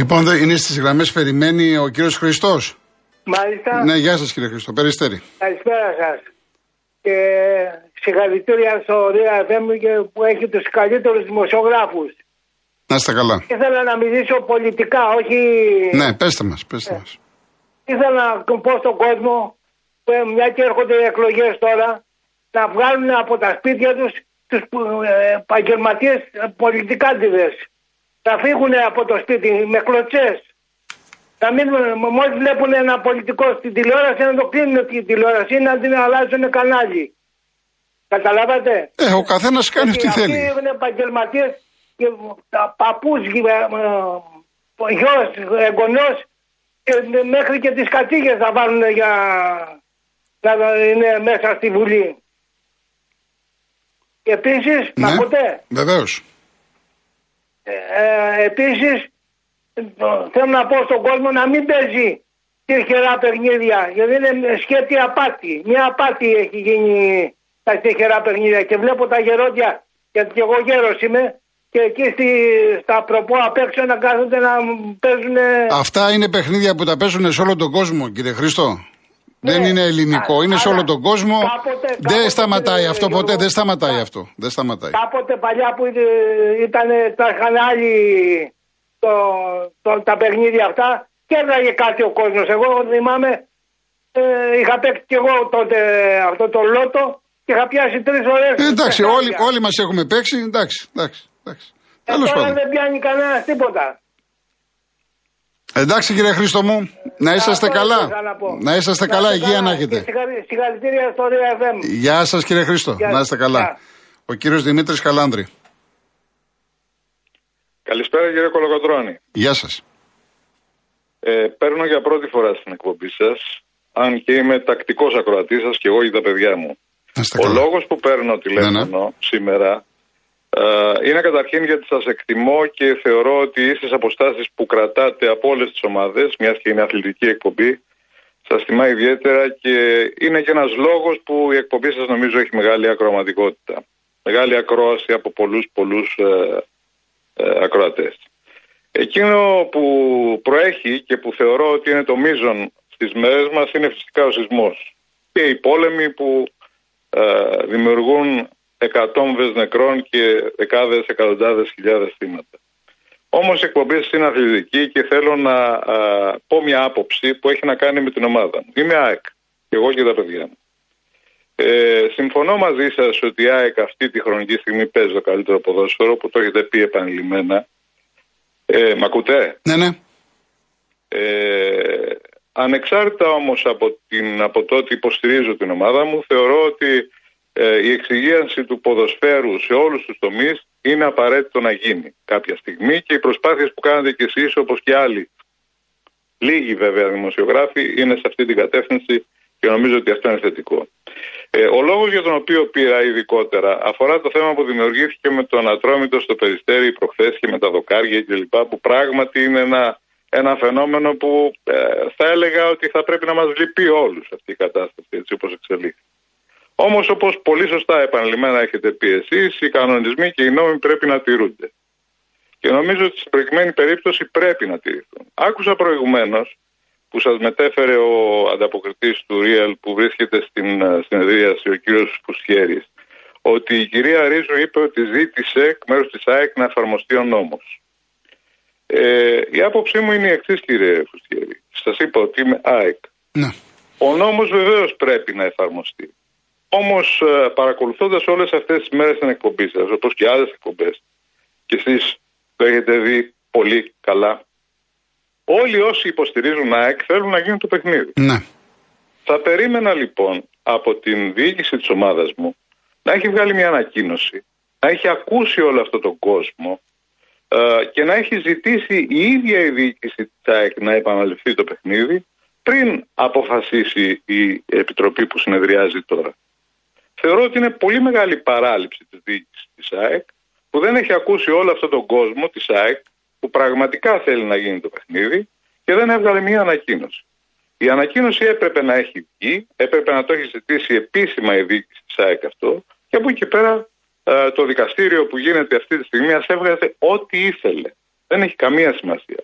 Λοιπόν, δε- είναι στις γραμμές περιμένει ο κύριος Χριστός. Μάλιστα. Ναι, γεια σας κύριε Χριστό. Περιστέρη. Καλησπέρα σας. Και συγχαρητήρια στο Ρία FM και που έχει τους καλύτερους δημοσιογράφους. Να είστε καλά. Ήθελα να μιλήσω πολιτικά, όχι. Ναι, πέστε μας, πέστε μας. Ήθελα να πω στον κόσμο, που, ε, μια και έρχονται οι εκλογές τώρα, να βγάλουν από τα σπίτια τους τους επαγγελματίες πολιτικάντιδε. Να φύγουν από το σπίτι με κλωτσές. Να μην, μόλις βλέπουν ένα πολιτικό στην τηλεόραση, να το κλείνουν την τηλεόραση ή να την αλλάζουν κανάλι. Καταλάβατε; Ε, ο καθένας κάνει Γιατί ό,τι θέλει. Αυτοί είναι επαγγελματίες και παππούς, γιος, εγγονός και μέχρι και τις κατήγε θα βάλουν για να είναι μέσα στη Βουλή. Και επίσης, Ναι, να ακούτε, βεβαίως. Ε, επίσης θέλω να πω στον κόσμο να μην παίζει τυχερά παιχνίδια γιατί είναι σκέτη απάτη. Μια απάτη έχει γίνει τα τυχερά παιχνίδια και βλέπω τα γερόντια γιατί και εγώ γέρος είμαι και εκεί στη, στα προπό απ' έξω να κάθονται να παίζουν Αυτά είναι παιχνίδια που τα παίζουν σε όλο τον κόσμο, κύριε Χριστό. Δεν Ναι. είναι ελληνικό, Α, είναι σε αλλά όλο τον κόσμο. κάποτε- δεν κάποτε, σταματάει κύριε αυτό ποτέ, Γιώργο, δεν σταματάει κα- αυτό. Δεν σταματάει. κάποτε παλιά που ήταν τα κανάλι το, το, τα παιχνίδια αυτά και έβγαλε κάτι ο κόσμος. Εγώ θυμάμαι ε, είχα παίξει κι εγώ τότε αυτό το λότο και είχα πιάσει τρεις ώρες. Ε, εντάξει, όλοι, όλοι μας έχουμε παίξει. Εντάξει, εντάξει. εντάξει. Ε, Τέλος τώρα πάντων. δεν πιάνει κανένας τίποτα. Εντάξει, κύριε Χρήστο μου, να είσαστε Αυτό καλά. ήθελα να πω. Να είσαστε Να καλά, είστε υγεία να Και έχετε. συγχαρη- Συγχαρητήρια στο Real FM. Γεια σας, κύριε Χρήστο. Γεια Να σας. είστε καλά. Γεια. Ο κύριος Δημήτρης Καλάνδρη. Καλησπέρα κύριε Κολοκοτρώνη. Γεια σας. Ε, παίρνω για πρώτη φορά στην εκπομπή σας, αν και είμαι τακτικός ακροατής σας και εγώ και τα παιδιά μου. Να είστε Ο καλά. λόγος που παίρνω τηλέφωνο σήμερα ε, είναι καταρχήν γιατί σας εκτιμώ και θεωρώ ότι οι ίσες αποστάσεις που κρατάτε από όλες τις ομάδες, μιας και είναι αθλητική εκπομπή, σας τιμά ιδιαίτερα και είναι και ένας λόγος που η εκπομπή σας νομίζω έχει μεγάλη ακροαματικότητα. Μεγάλη ακρόαση από πολλούς πολλούς ε, ε, ακροατές. Εκείνο που προέχει και που θεωρώ ότι είναι το μείζον στις μέρες μας είναι φυσικά ο σεισμός και οι πόλεμοι που ε, δημιουργούν εκατόμβες νεκρών και δεκάδες, εκατοντάδες χιλιάδες θύματα. Όμως η εκπομπή σας είναι αθλητική και θέλω να α, πω μια άποψη που έχει να κάνει με την ομάδα μου. Είμαι ΑΕΚ και εγώ και τα παιδιά μου. Ε, συμφωνώ μαζί σας ότι η ΑΕΚ αυτή τη χρονική στιγμή παίζει το καλύτερο ποδόσφαιρο που το έχετε πει επανειλημμένα. Ε, μ' ακούτε; Ναι, ναι. Ε, ανεξάρτητα όμως από, την, από το ότι υποστηρίζω την ομάδα μου, θεωρώ ότι ε, η εξυγίανση του ποδοσφαίρου σε όλους τους τομείς είναι απαραίτητο να γίνει κάποια στιγμή και οι προσπάθειες που κάνετε κι εσείς όπως και άλλοι, λίγοι βέβαια δημοσιογράφοι, είναι σε αυτή την κατεύθυνση και νομίζω ότι αυτό είναι θετικό. Ε, ο λόγος για τον οποίο πήρα ειδικότερα αφορά το θέμα που δημιουργήθηκε με τον Ατρόμητο στο Περιστέρι προχθές και με τα δοκάρια κλπ. που πράγματι είναι ένα ένα φαινόμενο που ε, θα έλεγα ότι θα πρέπει να μας λυπεί όλους αυτή η κατάσταση έτσι όπως εξελίχθηκε. Όμως όπως πολύ σωστά επανειλημμένα έχετε πει εσείς, οι κανονισμοί και οι νόμοι πρέπει να τηρούνται. Και νομίζω ότι στην προκειμένη περίπτωση πρέπει να τηρηθούν. Άκουσα προηγουμένως που σας μετέφερε ο ανταποκριτής του Real που βρίσκεται στην ε, συνεδρίαση, ο κύριος Φουσχέρης, ότι η κυρία Ρίζου είπε ότι ζήτησε εκ μέρους της ΑΕΚ να εφαρμοστεί ο νόμος. Ε, η άποψή μου είναι η εξής, κύριε Φουστιέρη. Σας είπα ότι είμαι ΑΕΚ. ναι. Ο νόμος βεβαίως πρέπει να εφαρμοστεί. Όμως, παρακολουθώντας όλες αυτές τις μέρες στην εκπομπή σας, όπως και άλλες εκπομπές, και εσείς το έχετε δει πολύ καλά, όλοι όσοι υποστηρίζουν ΑΕΚ θέλουν να γίνουν το παιχνίδι. ναι. Θα περίμενα λοιπόν από την διοίκηση της ομάδας μου να έχει βγάλει μια ανακοίνωση, να έχει ακούσει όλο αυτό τον κόσμο ε, και να έχει ζητήσει η ίδια η διοίκηση της ΑΕΚ να επαναληφθεί το παιχνίδι πριν αποφασίσει η επιτροπή που συνεδριάζει τώρα. Θεωρώ ότι είναι πολύ μεγάλη παράληψη της διοίκησης της ΑΕΚ που δεν έχει ακούσει όλο αυτόν τον κόσμο της ΑΕΚ που πραγματικά θέλει να γίνει το παιχνίδι και δεν έβγαλε μια ανακοίνωση. Η ανακοίνωση έπρεπε να έχει βγει, έπρεπε να το έχει ζητήσει επίσημα η διοίκηση της ΑΕΚ αυτό και από εκεί και πέρα ε, το δικαστήριο που γίνεται αυτή τη στιγμή ας έβγαζε ό,τι ήθελε. Δεν έχει καμία σημασία.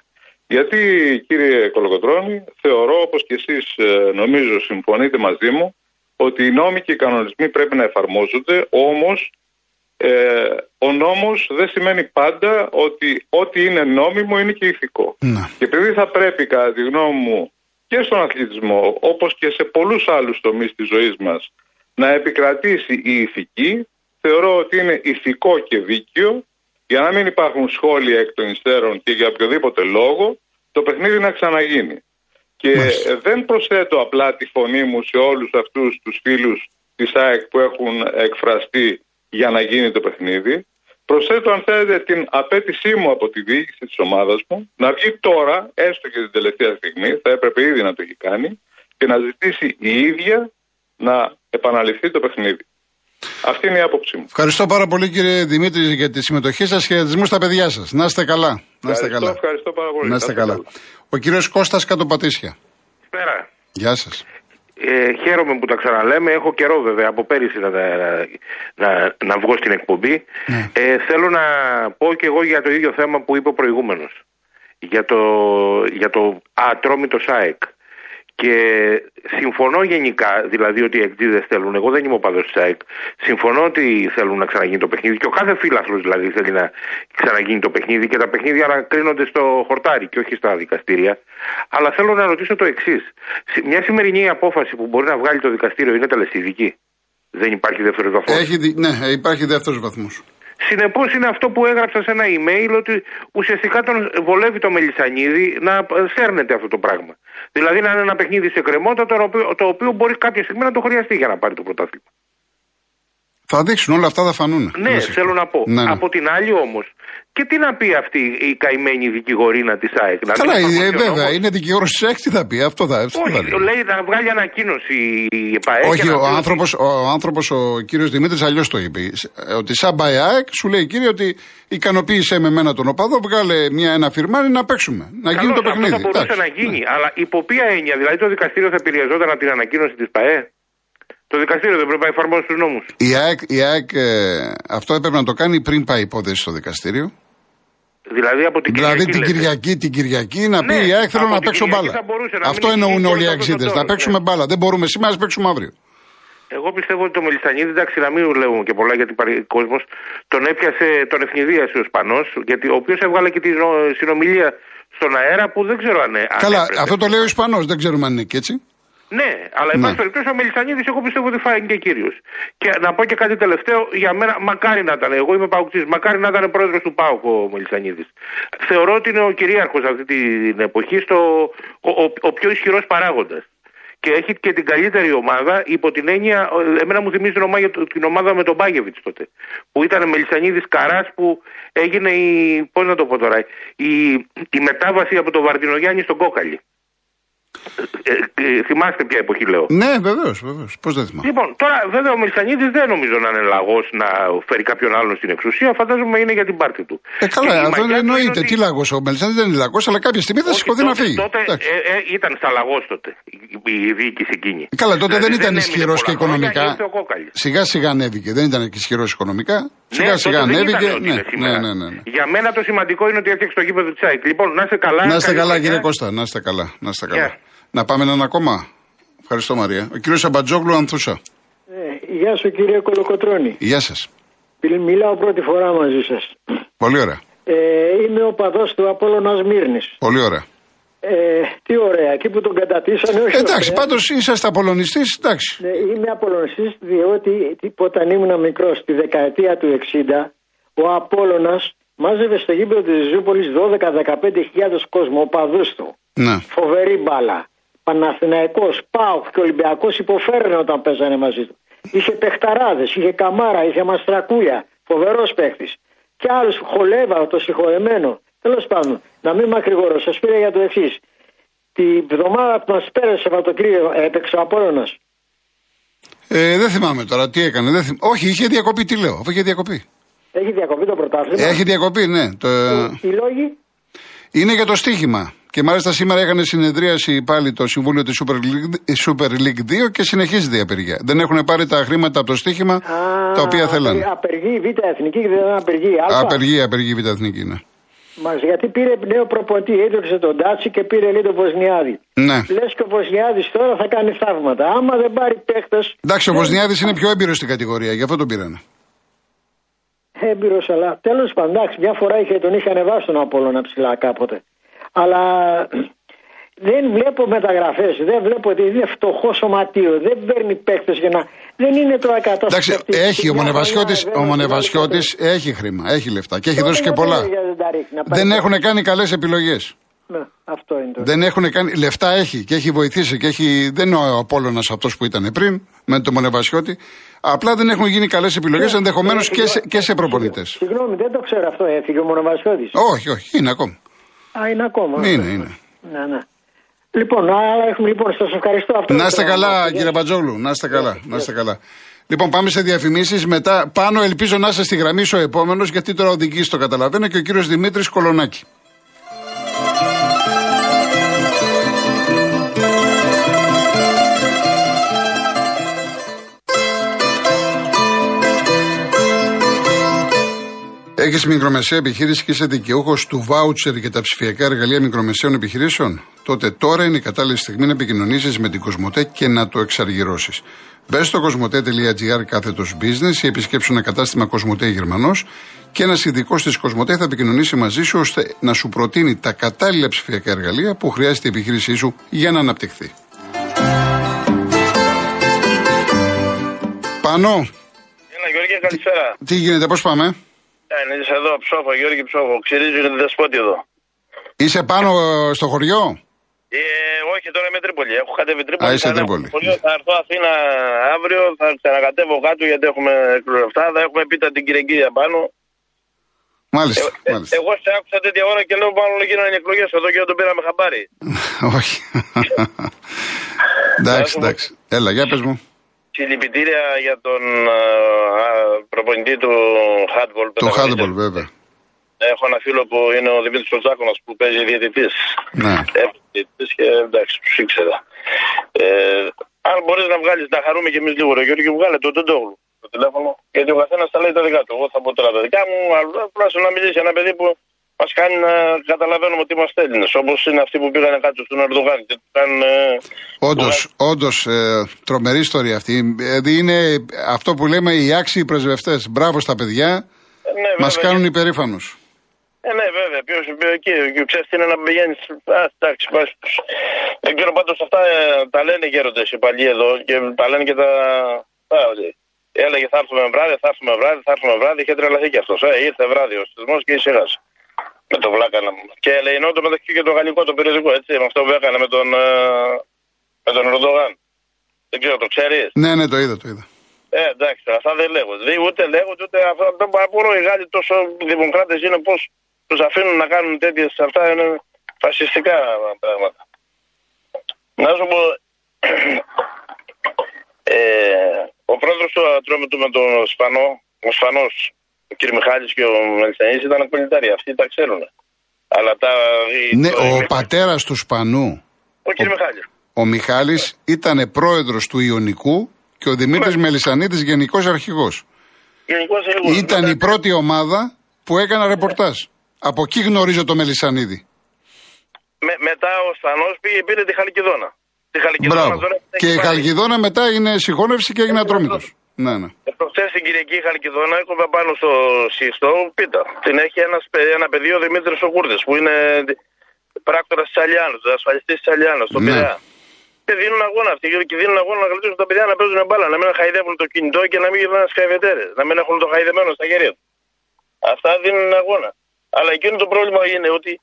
Γιατί κύριε Κολοκοτρώνη, θεωρώ όπως και εσείς ε, νομίζω συμφωνείτε μαζί μου ότι οι νόμοι και οι κανονισμοί πρέπει να εφαρμόζονται, όμως ε, ο νόμος δεν σημαίνει πάντα ότι ό,τι είναι νόμιμο είναι και ηθικό. Ναι. Και επειδή θα πρέπει κατά τη γνώμη μου και στον αθλητισμό όπως και σε πολλούς άλλους τομείς της ζωής μας να επικρατήσει η ηθική, θεωρώ ότι είναι ηθικό και δίκαιο για να μην υπάρχουν σχόλια εκ των υστέρων και για οποιοδήποτε λόγο το παιχνίδι να ξαναγίνει. Και Μάλιστα. ε, δεν προσθέτω απλά τη φωνή μου σε όλους αυτούς τους φίλους της ΑΕΚ που έχουν εκφραστεί για να γίνει το παιχνίδι. Προσθέτω αν θέλετε την απέτησή μου από τη διοίκηση της ομάδας μου να βγει τώρα, έστω και την τελευταία στιγμή, θα έπρεπε ήδη να το έχει κάνει, και να ζητήσει η ίδια να επαναληφθεί το παιχνίδι. Αυτή είναι η άποψή μου. Ευχαριστώ πάρα πολύ κύριε Δημήτρη για τη συμμετοχή σας. Χαιρετισμού στα παιδιά σας. Να είστε καλά. Να είστε Ευχαριστώ, καλά. ευχαριστώ πάρα πολύ. Να είστε καλά. Ο κύριος Κώστας Κατοπατήσια. Καλησπέρα. Γεια σας. Ε, χαίρομαι που τα ξαναλέμε. Έχω καιρό βέβαια από πέρυσι να, τα- να, να βγω στην εκπομπή. Ναι. Ε, θέλω να πω και εγώ για το ίδιο θέμα που είπε ο προηγούμενος. Για το, για το ατρόμητο ΣΑΕΚ. Και συμφωνώ γενικά, δηλαδή ότι οι εκτζίδε θέλουν. Εγώ δεν είμαι ο παδός της ΑΕΚ. Συμφωνώ ότι θέλουν να ξαναγίνει το παιχνίδι. Και ο κάθε φίλαθλο δηλαδή θέλει να ξαναγίνει το παιχνίδι. Και τα παιχνίδια ανακρίνονται στο χορτάρι και όχι στα δικαστήρια. Αλλά θέλω να ρωτήσω το εξής. Μια σημερινή απόφαση που μπορεί να βγάλει το δικαστήριο είναι τελεσίδικη. Δεν υπάρχει δεύτερος βαθμός. Έχει, δι- ναι, υπάρχει δεύτερος βαθμός. Συνεπώς είναι αυτό που έγραψα σε ένα email ότι ουσιαστικά τον βολεύει το Μελισανίδη να ε, σέρνεται αυτό το πράγμα. Δηλαδή να είναι ένα παιχνίδι σε κρεμότητα το οποίο, το οποίο μπορεί κάποια στιγμή να το χρειαστεί για να πάρει το πρωτάθλημα. Θα δείξουν όλα αυτά θα φανούν. Ναι, Να σας θέλω να πω. Ναι, ναι. Από την άλλη όμως, και τι να πει αυτή η καημένη δικηγορίνα της ΑΕΚ. να Καλά, μην ε, εφαρμοστεί ο βέβαια, νόμος. είναι δικηγόρος της ΕΚ, τι θα πει. Αυτό θα, αυτό θα Όχι, λέει. λέει να βγάλει ανακοίνωση η ΕΠΑΕ. Όχι, και να ο πει ότι- άνθρωπος, ο, άνθρωπος, ο κύριος Δημήτρης αλλιώς το είπε. Ε, Ότι σαν ΑΕΚ σου λέει κύριε ότι ικανοποίησε με μένα τον οπαδό, βγάλε μια, ένα φιρμάρι να παίξουμε. Να γίνει Καλώς, το παιχνίδι. Αυτό θα μπορούσε Εντάξει, να γίνει. ναι. Αλλά υπό ποια έννοια, δηλαδή το δικαστήριο θα επηρεαζόταν από την ανακοίνωση της ΠαΕ; Το δικαστήριο δεν πρέπει να εφαρμόσει τους νόμους. Η ΑΕΚ, η ΑΕΚ ε, αυτό έπρεπε να το κάνει πριν πάει η υπόθεση στο δικαστήριο. Δηλαδή από την δηλαδή Κυριακή. την λέτε. Κυριακή, την Κυριακή να πει Ναι, η ΑΕΚ θέλω από να την παίξω Κυριακή μπάλα. θα μπορούσε να Αυτό μην εννοούν γίνει όλοι οι και ο αξίδε. Να Κωνσταντίνος, παίξουμε ναι. μπάλα. Δεν μπορούμε σήμερα, α παίξουμε αύριο. Εγώ πιστεύω ότι το Μελισανίδη, εντάξει, να μην λέμε και πολλά γιατί υπάρχει κόσμος, τον έπιασε, τον ευνηδίασε ο Σπανό, γιατί ο οποίος έβγαλε και τη νο- συνομιλία στον αέρα που δεν ξέρω αν. αν Καλά, έπρεπε. αυτό το λέει ο Ισπανός. Δεν ξέρουμε αν είναι και έτσι. Ναι, αλλά εν Ναι. πάση περιπτώσει ο Μελισανίδης, εγώ πιστεύω ότι φάει και κύριος. Και να πω και κάτι τελευταίο, για μένα, μακάρι να ήταν, εγώ είμαι παουκτή, μακάρι να ήταν πρόεδρος του ΠΑΟΚ ο Μελισανίδης. Θεωρώ ότι είναι ο κυρίαρχος αυτή την εποχή, στο, ο, ο, ο πιο ισχυρός παράγοντας. Και έχει και την καλύτερη ομάδα υπό την έννοια, ε, εμένα μου θυμίζει την ομάδα, την ομάδα με τον Μπάγεβιτς τότε. Που ήταν Μελισανίδης Καράς που έγινε η. Πώς να το πω τώρα, η, η μετάβαση από τον Βαρδινογιάννη στον Κόκαλη. Ε, ε, θυμάστε ποια εποχή λέω. Ναι, βεβαίως, βεβαίως. Πώς δεν θυμάμαι. Λοιπόν, τώρα βέβαια ο Μελισανίδης δεν νομίζω να είναι λαγός να φέρει κάποιον άλλον στην εξουσία. Φαντάζομαι είναι για την πάρτη του. Ε, καλά, Και η αυτό μαγιά του εννοείται. είναι Τι ότι- λαγός. Ο Μελισάνη δεν είναι λαγός, αλλά κάποια στιγμή θα Όχι, σηκωθεί να τότε- φύγει. Τότε Εντάξει. ε, ε, ήταν στα λαγός τότε η, η διοίκηση εκείνη. Καλά, τότε Δηλαδή, δεν ήταν έμεινε ισχυρός πολλά και χρόνια, οικονομικά. ήρθε ο Κόκαλης. Σιγά σιγά ανέβηκε. Δεν ήταν και ισχυρός οικονομικά. Σιγά Ναι, σιγά τότε δεν ανέβηκε. ήταν ότι Ναι, είναι ναι, σήμερα. ναι, ναι, ναι. Για μένα το σημαντικό είναι ότι έφτιαξε το γήπεδο της ΑΕΚ. Λοιπόν, να είστε καλά. Να είστε καλή καλά, χρονιά. κύριε Κώστα. Να είστε καλά. Να είστε καλά. Γεια. Να πάμε έναν ακόμα. Ευχαριστώ, Μαρία. Ο κύριος Αμπατζόγλου Ανθούσα. Ε, γεια σου κύριε Κολοκοτρώνη. Γεια σας. Μιλάω πρώτη φορά μαζί σας. Πολύ ωραία. Ε, είμαι ο παδός του Απόλλωνας Μύρνης. Πολύ ωραία. Ε, τι ωραία, εκεί που τον κατατήσανε όχι Εντάξει, ωραία. πάντως είσαστε απολωνιστής, εντάξει. Ναι, είμαι Απόλλωνιστής διότι τι- όταν ήμουν μικρός τη δεκαετία του 60 ο Απόλλωνας μάζευε στο γήπεδο της Ζούπολης 12-15 χιλιάδες κόσμο, ο παδούς του. Ναι. Φοβερή μπάλα. Παναθηναϊκός, ΠΑΟΚ και Ολυμπιακός υποφέρανε όταν παίζανε μαζί του. Είχε παιχταράδες, είχε καμάρα, είχε μαστρακούλια. Φοβερός παίχτης. Και άλλους χολέβα, το συγχωρεμένο. Τέλος πάντων, να μην μακρηγορώ, σας πήρα για το εξής. Τη βδομάδα που μας πέρασε Σαββατοκύριακο έπαιξε ο Απόλλωνας. Ε, δεν θυμάμαι τώρα τι έκανε. Δεν θυμ... Όχι, είχε διακοπή, τι λέω. Αφού είχε διακοπή. Έχει διακοπεί το πρωτάθλημα. Έχει διακοπή, ναι. Το... Οι λόγοι; Είναι για το στοίχημα. Και μάλιστα σήμερα έκανε συνεδρίαση πάλι το Συμβούλιο της Super League, Super League 2 και συνεχίζεται η απεργία. Δεν έχουν πάρει τα χρήματα από το στοίχημα Α, τα οποία θέλανε. Απεργεί η Β' Εθνική και δεν απεργεί η Α. Απεργία, απεργία Β' Εθνική, ναι. Μας, γιατί πήρε νέο προπονητή, έδωσε τον Τάτσι και πήρε λέει τον Βοσνιάδη. Ναι. Λες και ο Βοσνιάδης τώρα θα κάνει θαύματα. Άμα δεν πάρει παίχτες. Εντάξει, ο Βοσνιάδης είναι πιο έμπειρος στην κατηγορία, γι' αυτό τον πήρανε. Έμπειρος, αλλά τέλος πάντων, εντάξει, μια φορά είχε, τον είχε ανεβάσει τον Απόλλωνα ψηλά κάποτε. Αλλά δεν βλέπω μεταγραφές. Δεν βλέπω ότι είναι φτωχό σωματείο. Δεν παίρνει παίχτε για να. Δεν είναι το ακατάστατο. Εντάξει, έχει ο Μονεβασιώτη, ο Μονεβασιώτης έχει χρήμα, έχει λεφτά και έχει δώσει και πολλά. Δεν έχουν κάνει καλές επιλογές. Ναι, αυτό είναι το. Δεν έχουν κάνει. Λεφτά έχει και έχει βοηθήσει και έχει. Δεν είναι ο Απόλογα αυτός που ήταν πριν με τον Μονεβασιώτη. Απλά δεν έχουν γίνει καλές επιλογές Ναι, ενδεχομένως ναι, και σε, και σε προπονητές. Συγγνώμη, δεν το ξέρω αυτό. Έφυγε ο Μονοβασιώτη. Όχι, όχι, είναι ακόμα. Α, είναι ακόμα. Είναι, είναι. Ναι, ναι. Λοιπόν, άρα έχουμε λοιπόν, σας ευχαριστώ αυτό. Να είστε ήθελα καλά, πω. κύριε Μπατζόγλου. Να είστε καλά. Να είστε καλά. Λοιπόν, πάμε σε διαφημίσεις. Μετά, πάνω ελπίζω να είστε στη γραμμή σου ο επόμενος, γιατί τώρα οδηγεί το καταλαβαίνω και ο κύριος Δημήτρης Κολονάκη. Έχεις μικρομεσαία επιχείρηση και είσαι δικαιούχος του βάουτσερ για τα ψηφιακά εργαλεία μικρομεσαίων επιχειρήσεων; Τότε τώρα είναι η κατάλληλη στιγμή να επικοινωνήσεις με την Κοσμοτέ και να το εξαργυρώσεις. Μπες στο κοσμοτέ.gr κάθετος business ή επισκέψου ένα κατάστημα Κοσμοτέ Γερμανός και ένας ειδικός της Κοσμοτέ θα επικοινωνήσει μαζί σου ώστε να σου προτείνει τα κατάλληλα ψηφιακά εργαλεία που χρειάζεται η επιχείρησή σου για να αναπτυχθεί. Πανώ, Έλα Γιώργη, καλησπέρα. τι γίνεται, πώς πάμε; Είναι είσαι εδώ, ψόφο, Γιώργη ψόφο. Ξυρίζει τη δεσπότη εδώ. Είσαι πάνω ε, στο χωριό; Ε, όχι, τώρα είμαι Τρίπολη. Έχω κατέβει Τρίπολη. Α, είσαι θα ανέβω Τρίπολη. στο σχολείο, Θα έρθω Αθήνα αύριο, θα ξανακατέβω κάτω γιατί έχουμε εκλογευτά. Θα έχουμε πίτα την Κυριακή πάνω. Μάλιστα, Ε, μάλιστα. εγώ σε άκουσα τέτοια ώρα και λέω μάλλον γίνανε εκλογές εδώ και δεν τον πήραμε χαμπάρι. Όχι. εντάξει, εντάξει. Έλα, για πες μου. Συλληπιτήρια για τον α, α, προπονητή του Χάτμπολ. Το handball, βέβαια. Έχω ένα φίλο που είναι ο Δημήτρης Κοτσάκονας που παίζει διαιτητής. Ναι. Έχω διαιτητής και εντάξει, τους ήξερα. Ε, αν μπορείς να βγάλεις, να χαρούμε κι εμείς λίγο ρε Γιώργη, βγάλε το Τεντόγλου το τηλέφωνο. Γιατί ο καθένας τα λέει τα δικά του. Εγώ θα πω τώρα τα δικά μου, αλλά τουλάχιστον να μιλήσει ένα παιδί που μας κάνει να καταλαβαίνουμε ότι είμαστε Έλληνες. Όπως είναι αυτοί που πήγανε κάτω στον Ερντογάν και του κάνουν... ε, Όντως, όντως, ε, τρομερή ιστορία αυτή. Δηλαδή είναι αυτό που λέμε οι άξιοι πρεσβευτές. Μπράβο στα παιδιά. ε, ναι, Μας βέβαια, κάνουν υπερήφανους. Ε, ναι, βέβαια. Ποιος εκεί, εκεί ξέρεις τι είναι να πηγαίνεις. Α, εντάξει, πας. Δεν ξέρω πάντως αυτά ε, τα λένε οι γέροντε οι παλιοί εδώ και τα λένε και τα. Α, ότι έλεγε θα έρθουμε βράδυ, θα έρθουμε βράδυ, θα έρθουμε βράδυ. Είχε τρελαθεί και αυτός. Ε, ήρθε βράδυ ο σεισμός και ησυχάσε. Με το βλάκα να Και ελεηνό το μεταξύ και το γαλλικό το περιοδικό, έτσι. Με αυτό που έκανε με τον, ε, με τον Ροντογάν. Δεν ξέρω, το ξέρεις; Ναι, ναι, το είδα, το είδα. Ε, εντάξει, αυτά δεν λέγονται. Δηλαδή, ούτε λέγονται, ούτε αυτά. Δεν μπορώ οι Γάλλοι τόσο δημοκράτες είναι πώς τους αφήνουν να κάνουν τέτοιες. Αυτά είναι φασιστικά πράγματα. Να σου πω. ε, ο πρόεδρος του Ατρόμητου με τον Σπανό, ο Σπανός, ο κ. Μιχάλης και ο Μελισανής ήταν κολλητάροι. Αυτοί τα ξέρουν. Αλλά τα. Ναι, το- ο πατέρας του Σπανού, Ο κ. Μιχάλης. ο Μιχάλης, ήταν πρόεδρος του Ιωνικού και ο Δημήτρης Ναι. Μελισανίδης γενικός αρχηγός. Γενικώς λίγο. Ήταν η πρώτη ομάδα που έκανα ρεπορτάζ. Από εκεί γνωρίζω το Μελισανίδη. Με, μετά ο Σπανός πήγε πήρε τη Χαλκιδόνα. Τη Χαλκιδόνα Μπράβο. τώρα την Και έχει η πάρει. Χαλκιδόνα μετά είναι συγχώνευση και έγινε ατρόμητος. Ναι, ναι. Ε, Προχθές στην Κυριακή Χαλκιδόνα έκοβε πάνω στο σύστο πίτα. Την έχει ένας, παι- ένα παιδί ο Δημήτρης ο Κούρδης που είναι πράκτορας της Αλιάνος, ασφαλιστής της Αλιάνος, στον Ναι. Πειραιά. Και δίνουν αγώνα αυτοί και δίνουν αγώνα να κρατήσουν τα παιδιά να παίζουν μπάλα, να μην χαϊδεύουν το κινητό και να μην γυρνάνε σκαϊβετέρε, να μην έχουν το χαϊδεμένο στα χέρια τους. Αυτά δίνουν αγώνα. Αλλά εκείνο το πρόβλημα είναι ότι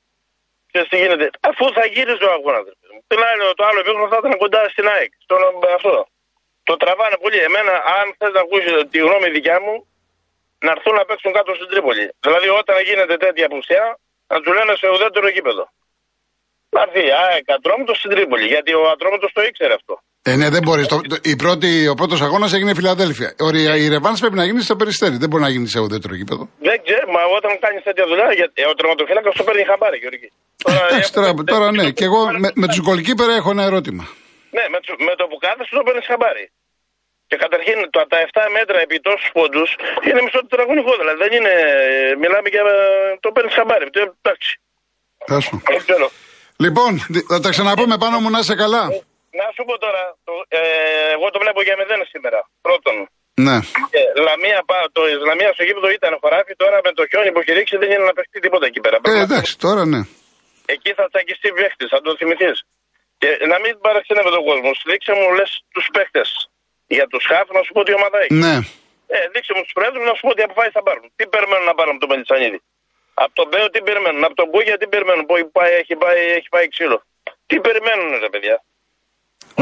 ξέρεις τι γίνεται. Αφού θα γύριζε ο αγώνας. Την άλλη, το άλλο επίχρονο θα ήταν κοντά στην ΑΕΚ. Στον, αυτό. Το τραβάνε πολύ. Εμένα, αν θε να ακούσει τη γνώμη δικιά μου, να έρθουν να παίξουν κάτω στην Τρίπολη. Δηλαδή, όταν γίνεται τέτοια απουσία, να του λένε σε ουδέτερο γήπεδο. Να έρθει η ΑΕΚ Ατρόμητο στην Τρίπολη. Γιατί ο Ατρόμητο το ήξερε αυτό. Ε, ναι, δεν μπορεί. Το, το- η πρώτη, ο πρώτο αγώνα έγινε η Φιλαδέλφια. Ο, η- η Ρεβάν πρέπει να γίνει στο περιστέρι. Δεν μπορεί να γίνει σε ουδέτερο γήπεδο. Δεν ξέρω, μα όταν κάνει τέτοια δουλειά, γιατί ο τερματοφύλακα το παίρνει χαμπάρι, Γιώργη. Τώρα, Εντάξει, έχω- τώρα, τώρα ναι. Και εγώ με, με του γκολκίπερα έχω ένα ερώτημα. Ναι, με, τους- με το που κάθεσαι το παίρνει χαμπάρι. Και καταρχήν το, τα 7 μέτρα επί τόσους πόντους είναι μισό τετραγωνικό. Δηλαδή δεν είναι. ε, Μιλάμε για. ε, Το παίρνει χαμπάρι. Το- Εντάξει. Πες μου. Δεν ξέρω. Λοιπόν, δι- θα τα ξαναπούμε πάνω μου να είσαι καλά. Να σου πω τώρα, το, ε, εγώ το βλέπω για μηδέν σήμερα. Πρώτον, Ναι. ε, Λαμία, πά- το Ισλαμία στο γήπεδο ήταν χωράφι, τώρα με το χιόνι που έχει ρίξει δεν είναι να παιχτεί τίποτα εκεί πέρα. Ε, εντάξει, τώρα ναι. Εκεί θα τσακιστεί παίχτης, θα το θυμηθείς. Και να μην παραξενεύει τον κόσμος. Δείξε μου λες τους παίχτε. Για τους χαφ να σου πω τι ομάδα έχει. Ναι. Ε, δείξε μου τους πρόεδρους να σου πω τι αποφάσεις θα πάρουν. Τι περιμένουν να πάρουν από τον Πελισανίδη. Από τον Μπέο τι περιμένουν. Από τον Κούγια τι περιμένουν. Που πάει, έχει, πάει, έχει πάει ξύλο. Τι περιμένουν, ρε παιδιά.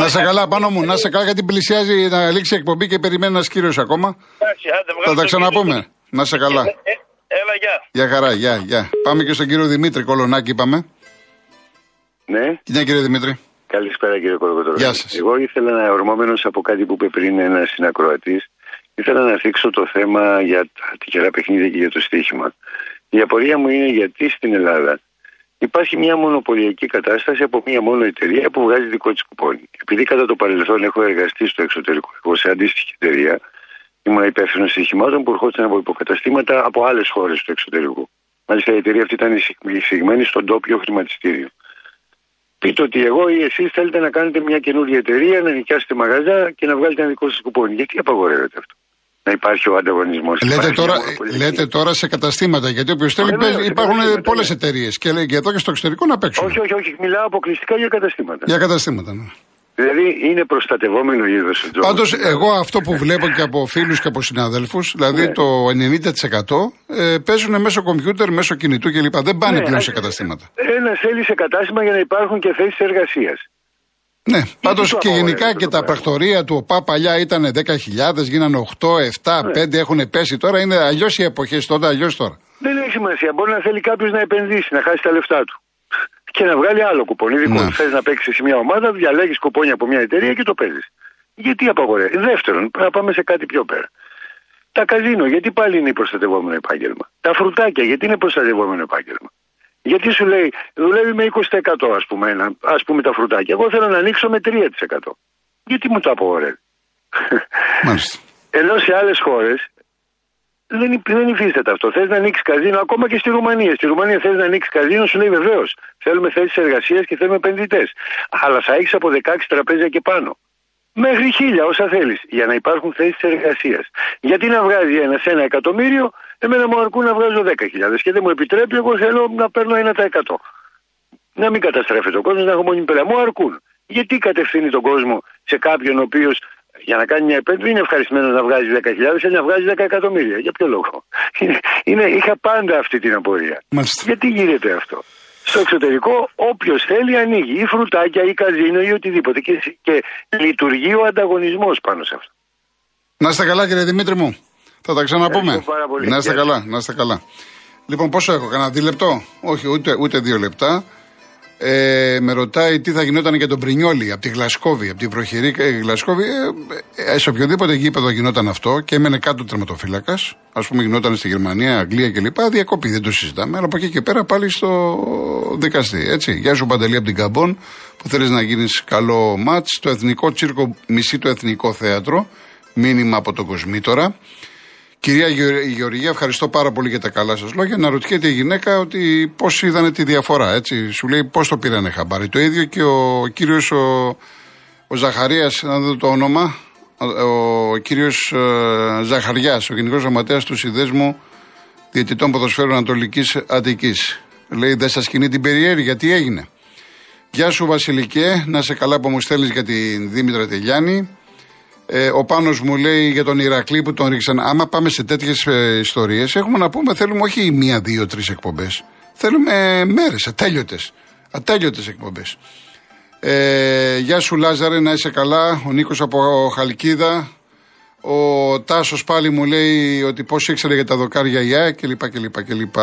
Να σε καλά πάνω μου, να σε καλά γιατί πλησιάζει να λήξει η εκπομπή και περιμένει ένας κύριος ακόμα. Εντάξει, άντε, Θα βγάλε τα το ξαναπούμε. Να σε καλά. Ε, ε, έλα, γεια. Γεια χαρά, γεια, γεια. Πάμε και στον κύριο Δημήτρη Κολονάκη, είπαμε. Ναι, Γεια κύριε Δημήτρη; Καλησπέρα κύριε Κοροκοτρώνη. Γεια σας. Εγώ ήθελα να ορμόμενος από κάτι που είπε πριν ένας συνακροατής, ήθελα να θίξω το θέμα για τα τυχερά παιχνίδια και για το στοίχημα. Η απορία μου είναι γιατί στην Ελλάδα υπάρχει μια μονοπωλιακή κατάσταση από μια μόνο εταιρεία που βγάζει δικό της κουπόνι. Επειδή κατά το παρελθόν έχω εργαστεί στο εξωτερικό, εγώ σε αντίστοιχη εταιρεία, ήμουν υπεύθυνος στοιχημάτων που ερχόταν από υποκαταστήματα από άλλες χώρες του εξωτερικού. Μάλιστα η εταιρεία αυτή ήταν εισηγμένη στον τόπιο χρηματιστήριο. Πείτε ότι εγώ ή εσείς θέλετε να κάνετε μια καινούργια εταιρεία, να νοικιάσετε μαγαζά και να βγάλετε ένα δικό σας κουπόνι. Γιατί απαγορεύεται αυτό. Να υπάρχει ο ανταγωνισμός; Λέτε τώρα, λέτε τώρα σε καταστήματα, γιατί όποιο θέλει Βεβαίως, παίζει- σε υπάρχουν καταστήματα, πολλές ναι. εταιρείες και λέει και εδώ και στο εξωτερικό να παίξουν. Όχι, όχι, όχι. Μιλάω αποκλειστικά για καταστήματα. Για καταστήματα. Ναι. Δηλαδή είναι προστατευόμενο είδος ο τζόγο. Πάντως, εγώ αυτό που βλέπω και από φίλους και από συναδέλφους, δηλαδή Ναι. το 90% ε, παίζουν μέσω κομπιούτερ, μέσω κινητού κλπ. Δεν πάνε Ναι, πλέον α- σε καταστήματα. Ένα θέλει σε κατάστημα για να υπάρχουν και θέσεις εργασίας. Ναι, πάντως το και γενικά απαγορεύεται και το τα πράγμα. πρακτορία του ΟΠΑ παλιά ήταν 10.000, γίνανε 8, 7, Ναι. 5, έχουν πέσει τώρα. Είναι αλλιώς οι εποχές τότε, αλλιώς τώρα. Δεν έχει σημασία. Μπορεί να θέλει κάποιος να επενδύσει, να χάσει τα λεφτά του. Και να βγάλει άλλο κουπόνι. Δικό Ναι. του. Θες να παίξεις σε μια ομάδα, διαλέγεις κουπόνια από μια εταιρεία και το παίζεις. Γιατί απαγορεύει. Δεύτερον, πρέπει να πάμε σε κάτι πιο πέρα. Τα καζίνο, γιατί πάλι είναι προστατευόμενο επάγγελμα. Τα φρουτάκια, γιατί είναι προστατευόμενο επάγγελμα. Γιατί σου λέει, δουλεύει με 20% ας πούμε, ένα, ας πούμε τα φρουτάκια. Εγώ θέλω να ανοίξω με 3%. Γιατί μου το απαγορεύει; Μάλιστα. Ενώ σε άλλες χώρες δεν, υ- δεν υφίσταται αυτό. Θες να ανοίξεις καζίνο, ακόμα και στη Ρουμανία. Στη Ρουμανία θες να ανοίξεις καζίνο, σου λέει βεβαίως. Θέλουμε θέσεις εργασίας και θέλουμε επενδυτές. Αλλά θα έχεις από 16 τραπέζια και πάνω. Μέχρι χίλια, όσα θέλεις, για να υπάρχουν θέσεις εργασίας. Γιατί να βγάζει ένας σε ένα εκατομμύριο, εμένα μου αρκούν να βγάζω 10.000 και δεν μου επιτρέπει, εγώ θέλω να παίρνω 1%. Να μην καταστρέφεται ο κόσμος, να έχω μόνιμη πέρα. Μου αρκούν. Γιατί κατευθύνει τον κόσμο σε κάποιον ο οποίος για να κάνει μια επένδυση είναι ευχαριστημένος να βγάζει 10.000, θέλει να βγάζει 10 εκατομμύρια. Για ποιο λόγο; Είναι, είναι, είχα πάντα αυτή την απορία. Μάλιστα. Γιατί γίνεται αυτό; Στο εξωτερικό, όποιος θέλει ανοίγει ή φρουτάκια ή καζίνο ή οτιδήποτε. Και, και λειτουργεί ο ανταγωνισμός πάνω σε αυτό. Να είστε καλά, κύριε Δημήτρη μου. Θα τα ξαναπούμε. Ευχαριστώ πάρα πολύ. Να είστε Γεια καλά, να είστε καλά. Λοιπόν, πόσο έχω, κανένα δίλεπτο. Όχι, ούτε, ούτε δύο λεπτά. Ε, με ρωτάει τι θα γινόταν για τον Πρινιόλη από τη Γλασκόβη, από τη βροχερή ε, Γλασκόβη. Ε, ε, σε οποιοδήποτε γήπεδο γινόταν αυτό και έμενε κάτω τερματοφύλακας, ας πούμε γινόταν στη Γερμανία, Αγγλία κλπ. Διακόπη, δεν το συζητάμε. Αλλά από εκεί και πέρα πάλι στο δικαστή. Έτσι. Γεια σου Παντελή από την Καμπόν που θέλεις να γίνεις καλό ματ. Το εθνικό τσίρκο μισή το εθνικό θέατρο. Μήνυμα από τον Κοσμήτορα. Κυρία Γεω- Γεωργία, ευχαριστώ πάρα πολύ για τα καλά σας λόγια. Να ρωτιέται η γυναίκα ότι πώς είδανε τη διαφορά. Έτσι. Σου λέει πώς το πήρανε χαμπάρι. Το ίδιο και ο κύριος ο, ο Ζαχαρίας, να δω το όνομα. Ο, ο κύριος Ζαχαριάς, ο Γενικός Γραμματέας του Συνδέσμου Διαιτητών Ποδοσφαίρου Ανατολικής Αττικής. Λέει δεν σας κινεί την περιέργεια, τι έγινε. Γεια σου Βασιλικέ, να σε καλά που μου στέλνεις για την Δήμητρα Τελιάνη. Ε, ο Πάνος μου λέει για τον Ηρακλή που τον ρίξαν. Άμα πάμε σε τέτοιες ε, ιστορίες, έχουμε να πούμε, θέλουμε όχι μία, δύο, τρεις εκπομπές. Θέλουμε μέρες, ατέλειωτες. Ατέλειωτες εκπομπές. Ε, γεια σου Λάζαρε, να είσαι καλά. Ο Νίκος από Χαλκίδα. Ο Τάσος πάλι μου λέει ότι πώς ήξερε για τα δοκάρια η ΑΕΚ κλπ. κλπ, κλπ.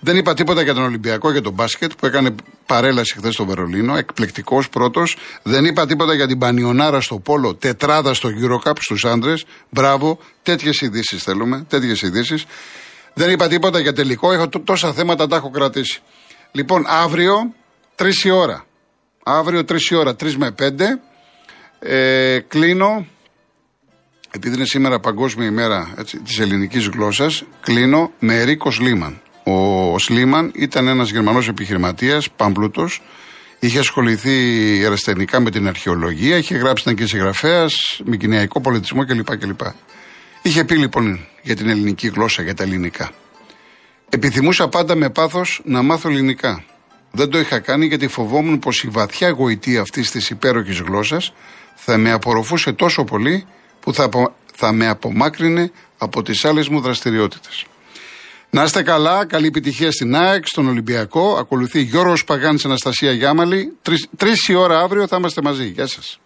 Δεν είπα τίποτα για τον Ολυμπιακό, για τον μπάσκετ που έκανε παρέλαση χθες στο Βερολίνο. Εκπληκτικός πρώτος. Δεν είπα τίποτα για την Πανιονάρα στο Πόλο. Τετράδα στο Eurocup στους άντρες. Μπράβο. Τέτοιες ειδήσεις θέλουμε. Τέτοιες ειδήσεις. Δεν είπα τίποτα για τελικό. Έχω τό- τόσα θέματα τα έχω κρατήσει. Λοιπόν, αύριο 3 η ώρα. Αύριο 3 η ώρα, 3 με 5. Ε, κλείνω επειδή είναι σήμερα Παγκόσμια ημέρα της ελληνικής γλώσσας, κλείνω με Ρίκος Σλίμαν. Ο Σλίμαν ήταν ένας Γερμανός επιχειρηματίας, πάμπλουτος, είχε ασχοληθεί ερασιτεχνικά με την αρχαιολογία, είχε γράψει ήταν και συγγραφέας, με κοινωνικό πολιτισμό κλπ. κλπ. Είχε πει λοιπόν για την ελληνική γλώσσα, για τα ελληνικά. Επιθυμούσα πάντα με πάθος να μάθω ελληνικά. Δεν το είχα κάνει γιατί φοβόμουν πως η βαθιά γοητεία αυτής της υπέροχης γλώσσας θα με απορροφούσε τόσο πολύ που θα, θα με απομάκρυνε από τις άλλες μου δραστηριότητες. Να είστε καλά, καλή επιτυχία στην ΑΕΚ, στον Ολυμπιακό. Ακολουθεί Γιώργος Παγάνης Αναστασία Γιάμαλη. Τρεις, τρεις η ώρα αύριο θα είμαστε μαζί. Γεια σας.